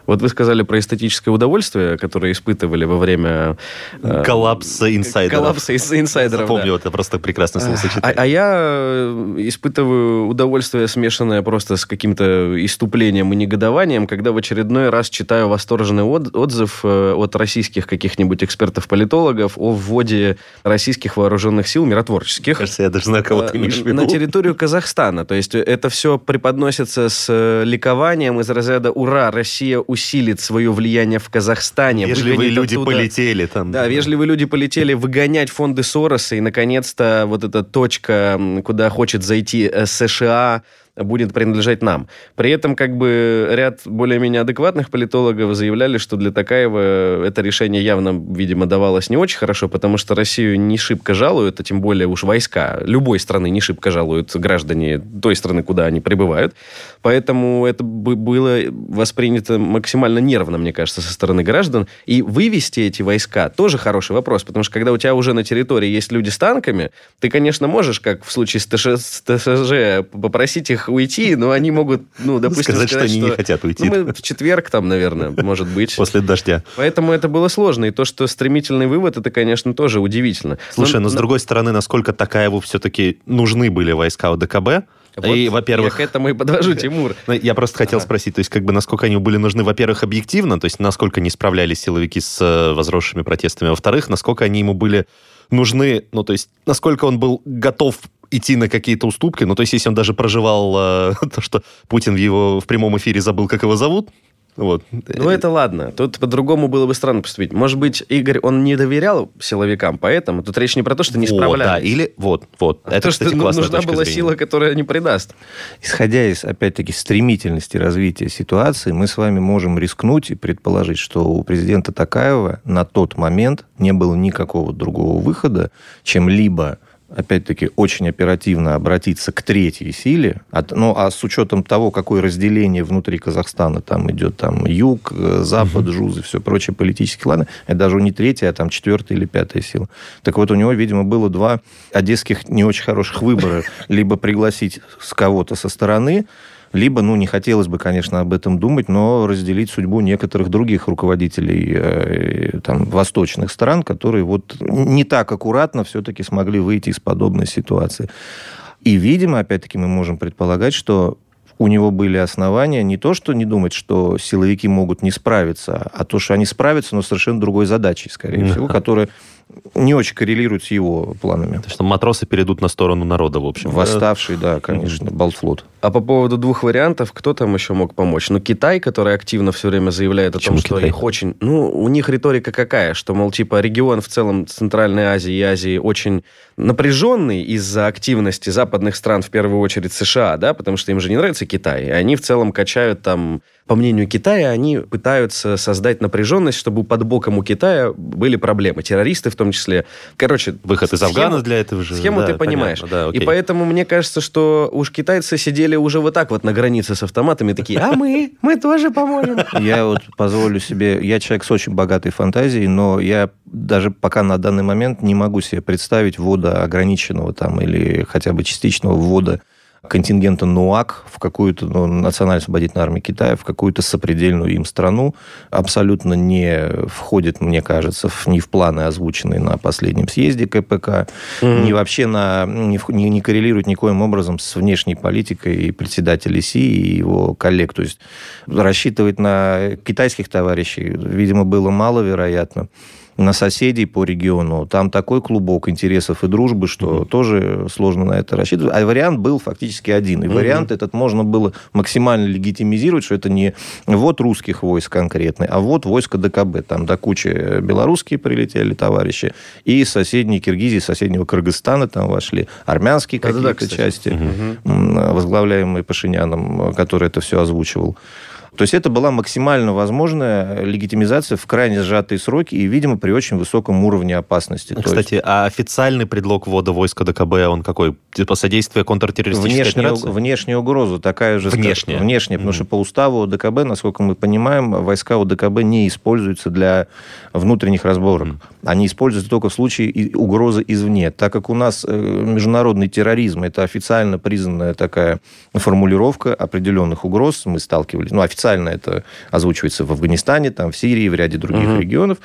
Вот вы сказали про эстетическое удовольствие, которое испытывали во время... Э, коллапса инсайдеров. Коллапса инсайдеров, Запомнил, да. это просто прекрасное словосочетание. А, а я э, испытываю удовольствие, смешанное просто с каким-то иступлением и негодованием, когда в очередной раз читаю восторженный отзыв э, от российских каких-нибудь экспертов-политологов о вводе российских вооруженных сил миротворческих. Кажется, я даже знаю, кого ты имеешь в виду. На территорию Казахстана. То есть это все преподносится с ликованием из разряда «Ура, Россия усилит свое влияние в Казахстане. Вежливые люди оттуда, полетели там. Да, да, вежливые люди полетели выгонять фонды Сороса, и, наконец-то, вот эта точка, куда хочет зайти э, США, будет принадлежать нам. При этом как бы ряд более-менее адекватных политологов заявляли, что для Такаева это решение явно, видимо, давалось не очень хорошо, потому что Россию не шибко жалуют, а тем более уж войска любой страны не шибко жалуют граждане той страны, куда они прибывают. Поэтому это было воспринято максимально нервно, мне кажется, со стороны граждан. И вывести эти войска тоже хороший вопрос, потому что когда у тебя уже на территории есть люди с танками, ты, конечно, можешь, как в случае с ТСЖ, попросить их уйти, но они могут, ну, допустим, сказать, сказать что они не хотят уйти. Ну, мы в четверг там, наверное, может быть. После дождя. Поэтому это было сложно. И то, что стремительный вывод, это, конечно, тоже удивительно. Слушай, но, но с другой стороны, насколько Такаеву все-таки нужны были войска ОДКБ, вот и, во-первых... Я к этому и подвожу, Тимур. Ну, я просто хотел ага. спросить, то есть, как бы, насколько они были нужны, во-первых, объективно, то есть, насколько не справлялись силовики с э, возросшими протестами, во-вторых, насколько они ему были нужны, ну, то есть, насколько он был готов идти на какие-то уступки. Ну, то есть, если он даже проживал э, то, что Путин в его в прямом эфире забыл, как его зовут, Вот. Ну, это ладно. Тут по-другому было бы странно поступить. Может быть, Игорь, он не доверял силовикам, поэтому тут речь не про то, что не справлялись. да, или вот, вот. А это, то, кстати, что нужна была зрения. сила, которая не предаст. Исходя из, опять-таки, стремительности развития ситуации, мы с вами можем рискнуть и предположить, что у президента Такаева на тот момент не было никакого другого выхода, чем либо опять-таки, очень оперативно обратиться к третьей силе. От, ну, а с учетом того, какое разделение внутри Казахстана там идет, там юг, э, запад, жузы, все прочее политические ладно, это даже не третья, а там четвертая или пятая сила. Так вот, у него, видимо, было два одесских не очень хороших выбора. Либо пригласить с кого-то со стороны, либо, ну, не хотелось бы, конечно, об этом думать, но разделить судьбу некоторых других руководителей э, там, восточных стран, которые вот не так аккуратно все-таки смогли выйти из подобной ситуации. И, видимо, опять-таки мы можем предполагать, что у него были основания не то, что не думать, что силовики могут не справиться, а то, что они справятся, но совершенно другой задачей, скорее всего, которая не очень коррелирует с его планами. То, что матросы перейдут на сторону народа, в общем. Восставший, да, конечно, Балтфлот. А по поводу двух вариантов, кто там еще мог помочь? Ну, Китай, который активно все время заявляет Почему о том, что Китай? их очень... Ну, у них риторика какая? Что, мол, типа, регион в целом Центральной Азии и Азии очень напряженный из-за активности западных стран, в первую очередь США, да, потому что им же не нравится Китай. И они в целом качают там по мнению Китая, они пытаются создать напряженность, чтобы под боком у Китая были проблемы. Террористы в том числе. Короче... Выход из Афгана для этого же. Схему да, ты понимаешь. Понятно, да, и поэтому мне кажется, что уж китайцы сидели уже вот так вот на границе с автоматами, такие, а мы? Мы тоже поможем. Я вот позволю себе... Я человек с очень богатой фантазией, но я даже пока на данный момент не могу себе представить ввода ограниченного там или хотя бы частичного ввода контингента НУАК в какую-то ну, национально-освободительную армию Китая, в какую-то сопредельную им страну, абсолютно не входит, мне кажется, в, ни в планы, озвученные на последнем съезде КПК, mm-hmm. ни вообще на, не, не, не коррелирует никоим образом с внешней политикой и председателя СИ и его коллег. То есть рассчитывать на китайских товарищей, видимо, было маловероятно на соседей по региону. Там такой клубок интересов и дружбы, что mm-hmm. тоже сложно на это рассчитывать. А вариант был фактически один. И mm-hmm. вариант этот можно было максимально легитимизировать, что это не вот русских войск конкретный, а вот войско ДКБ. Там до кучи белорусские прилетели товарищи, и соседние Киргизии, соседнего Кыргызстана там вошли, армянские какие-то да, части, mm-hmm. возглавляемые Пашиняном, который это все озвучивал. То есть это была максимально возможная легитимизация в крайне сжатые сроки и, видимо, при очень высоком уровне опасности. Кстати, есть... а официальный предлог ввода войска ДКБ, он какой? Типа содействие контртеррористической внешняя, операции? Внешняя угроза такая же. Внешняя? Внешняя, mm-hmm. потому что по уставу ДКБ, насколько мы понимаем, войска у ДКБ не используются для внутренних разборок. Mm-hmm. Они используются только в случае угрозы извне. Так как у нас э, международный терроризм, это официально признанная такая формулировка определенных угроз, мы сталкивались, ну, официально официально это озвучивается в Афганистане, там, в Сирии, в ряде других угу. регионов,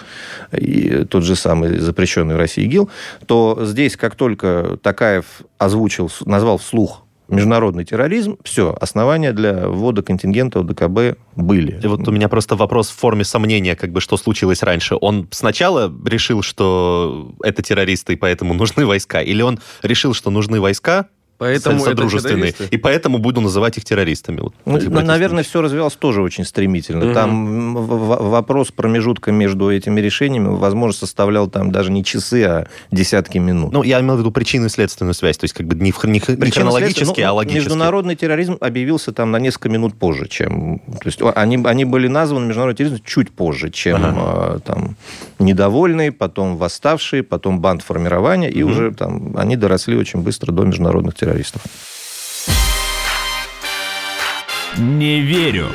и тот же самый запрещенный в России ИГИЛ, то здесь, как только Такаев озвучил, назвал вслух международный терроризм, все, основания для ввода контингента ОДКБ были. И вот у меня просто вопрос в форме сомнения, как бы, что случилось раньше. Он сначала решил, что это террористы, и поэтому нужны войска, или он решил, что нужны войска, Поэтому содружественные. И поэтому буду называть их террористами. Вот, ну, наверное, все развивалось тоже очень стремительно. Угу. Там вопрос промежутка между этими решениями, возможно, составлял там даже не часы, а десятки минут. Ну, я имел в виду причину и следственную связь, то есть как бы не, не, не хронологически, ну, а логически. Международный терроризм объявился там на несколько минут позже, чем... То есть они, они были названы международный терроризм чуть позже, чем ага. А, там недовольные, потом восставшие, потом банд формирования, и угу. уже там они доросли очень быстро до международных террористов террористов. Не верю.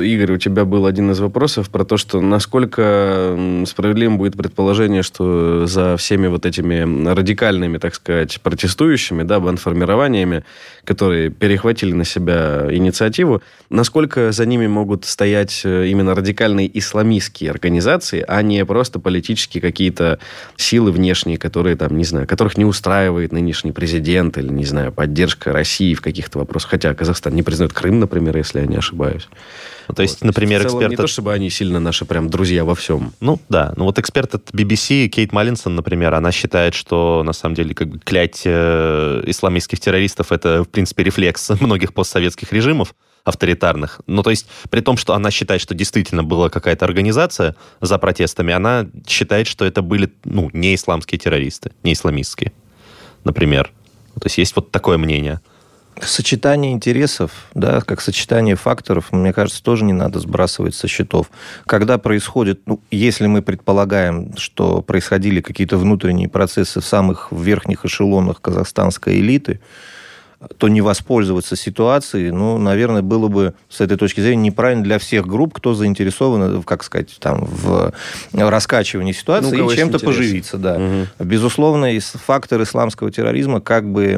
Игорь, у тебя был один из вопросов про то, что насколько справедливым будет предположение, что за всеми вот этими радикальными, так сказать, протестующими, да, бандформированиями, которые перехватили на себя инициативу, насколько за ними могут стоять э, именно радикальные исламистские организации, а не просто политические какие-то силы внешние, которые там, не знаю, которых не устраивает нынешний президент или, не знаю, поддержка России в каких-то вопросах. Хотя Казахстан не признает Крым, например, если я не ошибаюсь. Ну, то есть, вот. например, целом, эксперт... Не то, чтобы они сильно наши прям друзья во всем. Ну, да. Ну, вот эксперт от BBC, Кейт Маллинсон, например, она считает, что, на самом деле, как бы клять э, исламистских террористов это, в принципе, рефлекс многих постсоветских режимов авторитарных. Ну, то есть, при том, что она считает, что действительно была какая-то организация за протестами, она считает, что это были, ну, не исламские террористы, не исламистские, например. То есть, есть вот такое мнение. Сочетание интересов, да, как сочетание факторов, мне кажется, тоже не надо сбрасывать со счетов. Когда происходит, ну, если мы предполагаем, что происходили какие-то внутренние процессы в самых верхних эшелонах казахстанской элиты, то не воспользоваться ситуацией, ну, наверное, было бы с этой точки зрения неправильно для всех групп, кто заинтересован, как сказать, там, в раскачивании ситуации ну, и чем-то поживиться, да. Угу. Безусловно, фактор исламского терроризма, как бы,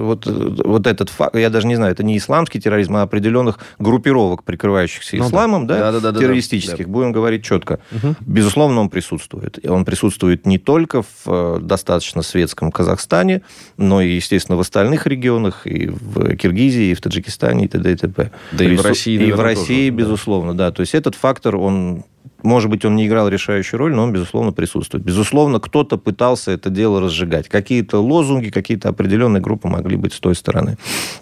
вот, вот этот факт, я даже не знаю, это не исламский терроризм, а определенных группировок, прикрывающихся ну, исламом, да, да, да, да террористических, да. будем говорить четко. Угу. Безусловно, он присутствует. Он присутствует не только в э, достаточно светском Казахстане, но и естественно, в остальных регионах, и в Киргизии, и в Таджикистане, и т.д. и т.п. Да и в России, И в России, тоже, безусловно, да. да. То есть этот фактор, он может быть, он не играл решающую роль, но он, безусловно, присутствует. Безусловно, кто-то пытался это дело разжигать. Какие-то лозунги, какие-то определенные группы могли быть с той стороны.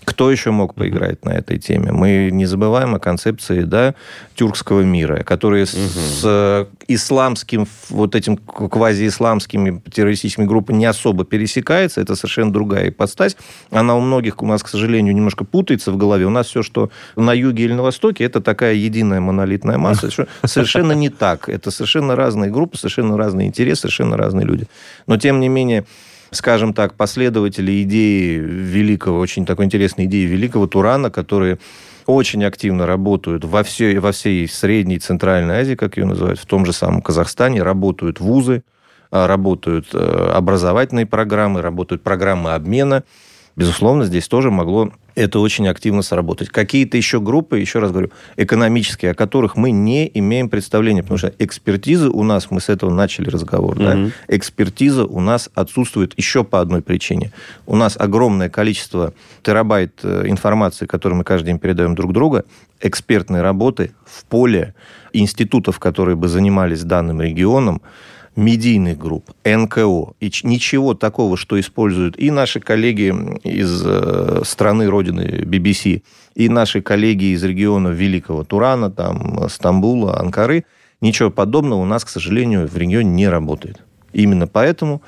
Кто еще мог поиграть на этой теме? Мы не забываем о концепции да, тюркского мира, который угу. с э, исламским, вот этим квазиисламскими террористическими группами не особо пересекается. Это совершенно другая ипостась. Она у многих у нас, к сожалению, немножко путается в голове. У нас все, что на юге или на востоке, это такая единая монолитная масса. Совершенно не так. Это совершенно разные группы, совершенно разные интересы, совершенно разные люди. Но, тем не менее, скажем так, последователи идеи великого, очень такой интересной идеи великого Турана, которые очень активно работают во всей, во всей Средней и Центральной Азии, как ее называют, в том же самом Казахстане, работают вузы, а, работают э, образовательные программы, работают программы обмена. Безусловно, здесь тоже могло это очень активно сработать. Какие-то еще группы, еще раз говорю, экономические, о которых мы не имеем представления, потому что экспертизы у нас, мы с этого начали разговор, mm-hmm. да, экспертиза у нас отсутствует еще по одной причине. У нас огромное количество терабайт э, информации, которую мы каждый день передаем друг другу, экспертной работы в поле институтов, которые бы занимались данным регионом, медийных групп, НКО, и ничего такого, что используют и наши коллеги из э, страны родины BBC, и наши коллеги из региона Великого Турана, там, Стамбула, Анкары, ничего подобного у нас, к сожалению, в регионе не работает. Именно поэтому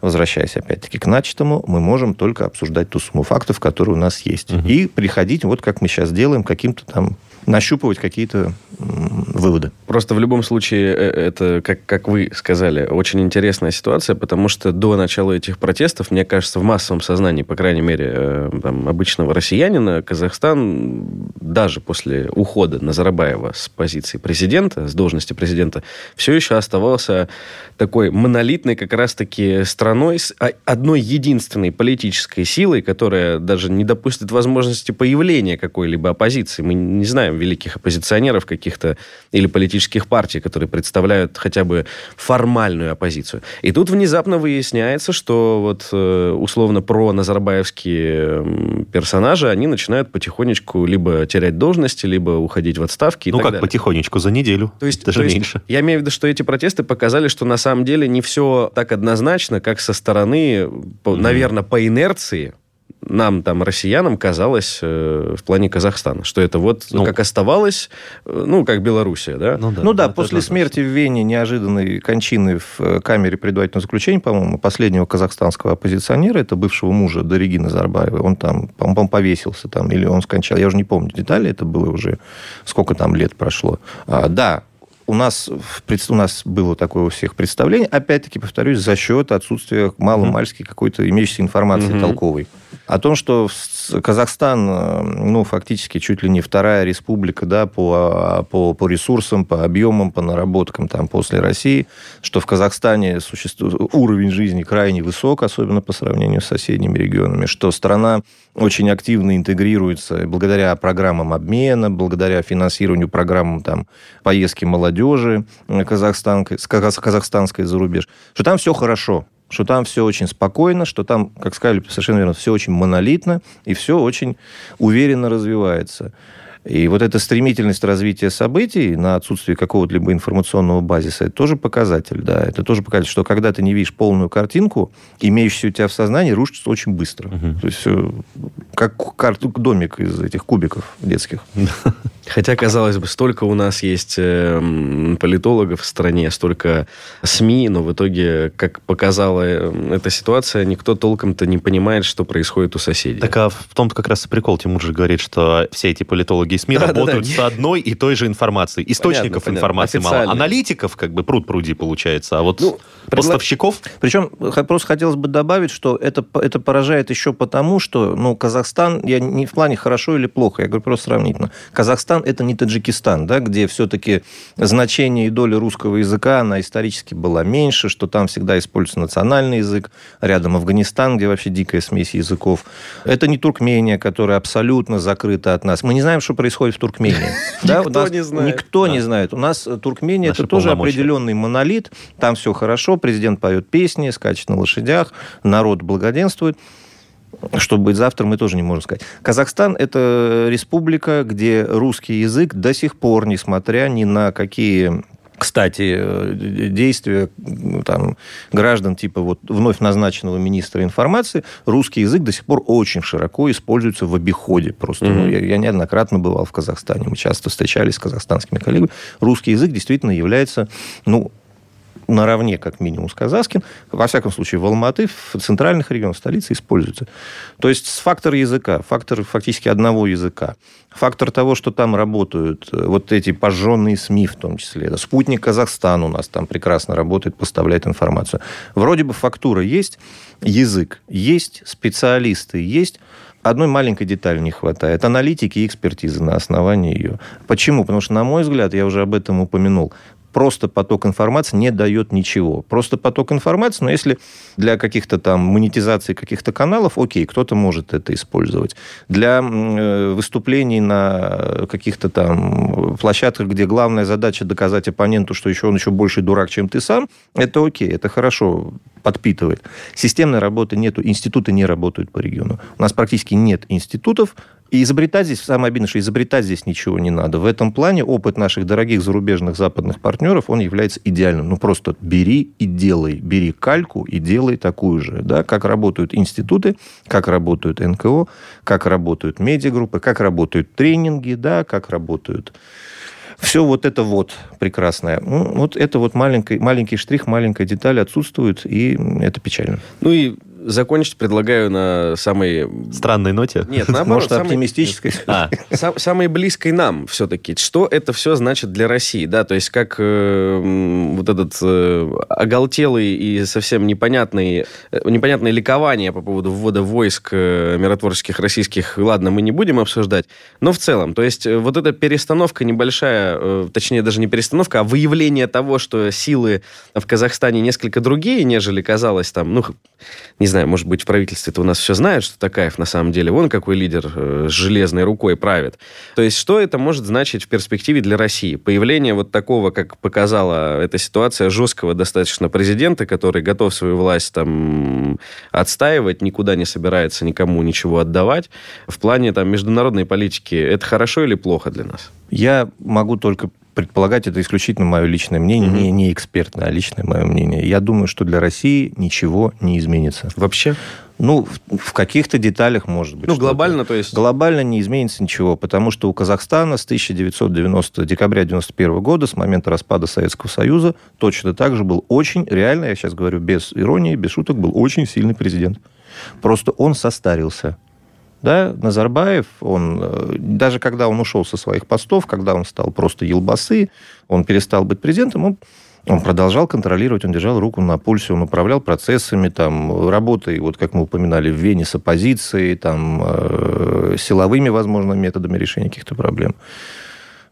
возвращаясь опять-таки к начатому, мы можем только обсуждать ту сумму фактов, которые у нас есть. Угу. И приходить, вот как мы сейчас делаем, каким-то там нащупывать какие-то выводы. Просто в любом случае э, это, как, как вы сказали, очень интересная ситуация, потому что до начала этих протестов, мне кажется, в массовом сознании, по крайней мере, э, там, обычного россиянина, Казахстан даже после ухода Назарбаева с позиции президента, с должности президента, все еще оставался такой монолитной как раз-таки страной с одной единственной политической силой, которая даже не допустит возможности появления какой-либо оппозиции. Мы не знаем великих оппозиционеров каких-то или политических партий, которые представляют хотя бы формальную оппозицию. И тут внезапно выясняется, что вот э, условно про назарбаевские персонажи, они начинают потихонечку либо терять должности, либо уходить в отставки. ну как далее. потихонечку за неделю, то есть, даже то меньше. Есть, я имею в виду, что эти протесты показали, что на самом деле не все так однозначно, как со стороны, mm-hmm. наверное, по инерции нам, там, россиянам, казалось э, в плане Казахстана, что это вот ну, как оставалось, э, ну, как Белоруссия, да? Ну да, ну, да после смерти в Вене, неожиданной кончины в э, камере предварительного заключения, по-моему, последнего казахстанского оппозиционера, это бывшего мужа Дариги Назарбаева, он там, по-моему, повесился там, или он скончал, я уже не помню детали, это было уже, сколько там лет прошло. А, да, у нас, у нас было такое у всех представление, опять-таки, повторюсь, за счет отсутствия маломальски какой-то имеющейся информации mm-hmm. толковой. О том, что Казахстан, э, ну, фактически чуть ли не вторая республика, да, по, а, по, по ресурсам, по объемам, по наработкам там после России, что в Казахстане существует, уровень жизни крайне высок, особенно по сравнению с соседними регионами, что страна очень активно интегрируется благодаря программам обмена, благодаря финансированию программ там, поездки молодежи казахстанской, казахстанской за рубеж, что там все хорошо что там все очень спокойно, что там, как сказали совершенно верно, все очень монолитно и все очень уверенно развивается. И вот эта стремительность развития событий на отсутствие какого-либо информационного базиса, это тоже показатель, да, это тоже показатель, что когда ты не видишь полную картинку, имеющуюся у тебя в сознании, рушится очень быстро. Угу. То есть как карту, домик из этих кубиков детских. Хотя, казалось бы, столько у нас есть э, политологов в стране, столько СМИ, но в итоге, как показала э, эта ситуация, никто толком-то не понимает, что происходит у соседей. Так а в том-то как раз и прикол. Тимур же говорит, что все эти политологи СМИ да, работают да, да. с одной и той же информацией. Источников понятно, информации понятно. мало. Аналитиков как бы пруд пруди получается, а вот ну, поставщиков... Причем просто хотелось бы добавить, что это, это поражает еще потому, что ну, Казахстан, я не в плане хорошо или плохо, я говорю просто сравнительно. Казахстан это не Таджикистан, да, где все-таки значение и доля русского языка, она исторически была меньше, что там всегда используется национальный язык, рядом Афганистан, где вообще дикая смесь языков. Это не Туркмения, которая абсолютно закрыта от нас. Мы не знаем, что происходит в Туркмении. Никто не знает. Никто не знает. У нас Туркмения это тоже определенный монолит. Там все хорошо, президент поет песни, скачет на лошадях, народ благоденствует. Что будет завтра, мы тоже не можем сказать. Казахстан – это республика, где русский язык до сих пор, несмотря ни на какие кстати, э, действия там, граждан типа вот вновь назначенного министра информации, русский язык до сих пор очень широко используется в обиходе. Просто mm-hmm. ну, я, я неоднократно бывал в Казахстане, мы часто встречались с казахстанскими коллегами. Русский язык действительно является ну, наравне, как минимум, с казахским. Во всяком случае, в Алматы, в центральных регионах столицы используется. То есть фактор языка, фактор фактически одного языка, фактор того, что там работают э, вот эти пожженные СМИ в том числе. Это спутник Казахстан у нас там прекрасно работает, поставляет информацию. Вроде бы фактура есть, язык есть, специалисты есть, Одной маленькой детали не хватает. Аналитики и экспертизы на основании ее. Почему? Потому что, на мой взгляд, я уже об этом упомянул, просто поток информации не дает ничего. Просто поток информации, но если для каких-то там монетизации каких-то каналов, окей, кто-то может это использовать. Для э, выступлений на каких-то там площадках, где главная задача доказать оппоненту, что еще он еще больше дурак, чем ты сам, это окей, это хорошо подпитывает. Системной работы нету, институты не работают по региону. У нас практически нет институтов, и изобретать здесь, самое обидное, что изобретать здесь ничего не надо. В этом плане опыт наших дорогих зарубежных западных партнеров, он является идеальным. Ну, просто бери и делай. Бери кальку и делай такую же. Да? Как работают институты, как работают НКО, как работают медиагруппы, как работают тренинги, да, как работают все вот это вот прекрасное. Ну, вот это вот маленький, маленький штрих, маленькая деталь отсутствует, и это печально. Ну и закончить предлагаю на самой... Странной ноте? Нет, наоборот. Может, самой... оптимистической? А. Самой близкой нам все-таки. Что это все значит для России? Да, то есть как э, вот этот э, оголтелый и совсем непонятный, э, непонятное ликование по поводу ввода войск э, миротворческих российских, ладно, мы не будем обсуждать, но в целом, то есть э, вот эта перестановка небольшая, э, точнее даже не перестановка, а выявление того, что силы в Казахстане несколько другие, нежели казалось там, ну, не знаю, может быть, в правительстве-то у нас все знают, что Такаев на самом деле, вон какой лидер э, с железной рукой правит. То есть что это может значить в перспективе для России? Появление вот такого, как показала эта ситуация, жесткого достаточно президента, который готов свою власть там отстаивать, никуда не собирается никому ничего отдавать. В плане там международной политики это хорошо или плохо для нас? Я могу только предполагать, это исключительно мое личное мнение, mm-hmm. не, не экспертное, а личное мое мнение. Я думаю, что для России ничего не изменится. Вообще? Ну, в, в каких-то деталях, может быть. Ну, глобально, то есть? Глобально не изменится ничего, потому что у Казахстана с 1990 декабря 1991 года, с момента распада Советского Союза, точно так же был очень, реально, я сейчас говорю без иронии, без шуток, был очень сильный президент. Просто он состарился. Да, Назарбаев, он, э, даже когда он ушел со своих постов, когда он стал просто елбасы, он перестал быть президентом, он, он продолжал контролировать, он держал руку на пульсе, он управлял процессами, там, работой, вот как мы упоминали, в Вене с оппозицией, там, э, силовыми, возможно, методами решения каких-то проблем.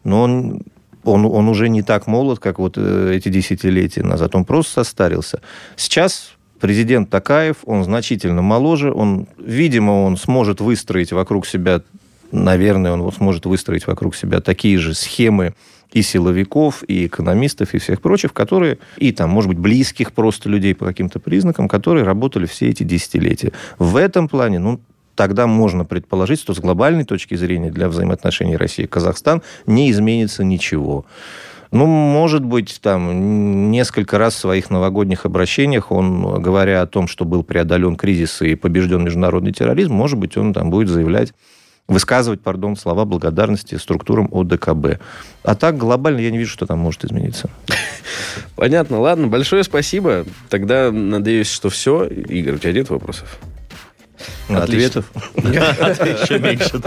Но он он, он уже не так молод, как вот э, эти десятилетия назад. Он просто состарился. Сейчас президент Такаев, он значительно моложе, он, видимо, он сможет выстроить вокруг себя, наверное, он сможет выстроить вокруг себя такие же схемы и силовиков, и экономистов, и всех прочих, которые, и там, может быть, близких просто людей по каким-то признакам, которые работали все эти десятилетия. В этом плане, ну, тогда можно предположить, что с глобальной точки зрения для взаимоотношений России и Казахстан не изменится ничего. Ну, может быть, там несколько раз в своих новогодних обращениях он, говоря о том, что был преодолен кризис и побежден международный терроризм, может быть, он там будет заявлять высказывать, пардон, слова благодарности структурам ОДКБ. А так глобально я не вижу, что там может измениться. Понятно. Ладно, большое спасибо. Тогда надеюсь, что все. Игорь, у тебя нет вопросов? Ответов? Еще меньше,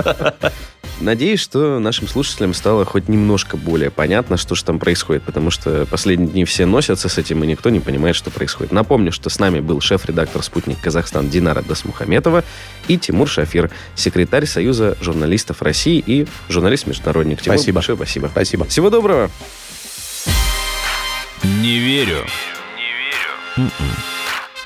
Надеюсь, что нашим слушателям стало хоть немножко более понятно, что же там происходит, потому что последние дни все носятся с этим, и никто не понимает, что происходит. Напомню, что с нами был шеф-редактор «Спутник Казахстан» Динара Дасмухаметова и Тимур Шафир, секретарь Союза журналистов России и журналист-международник. Тимур, спасибо. Большое спасибо. Спасибо. Всего доброго. Не верю. Не верю.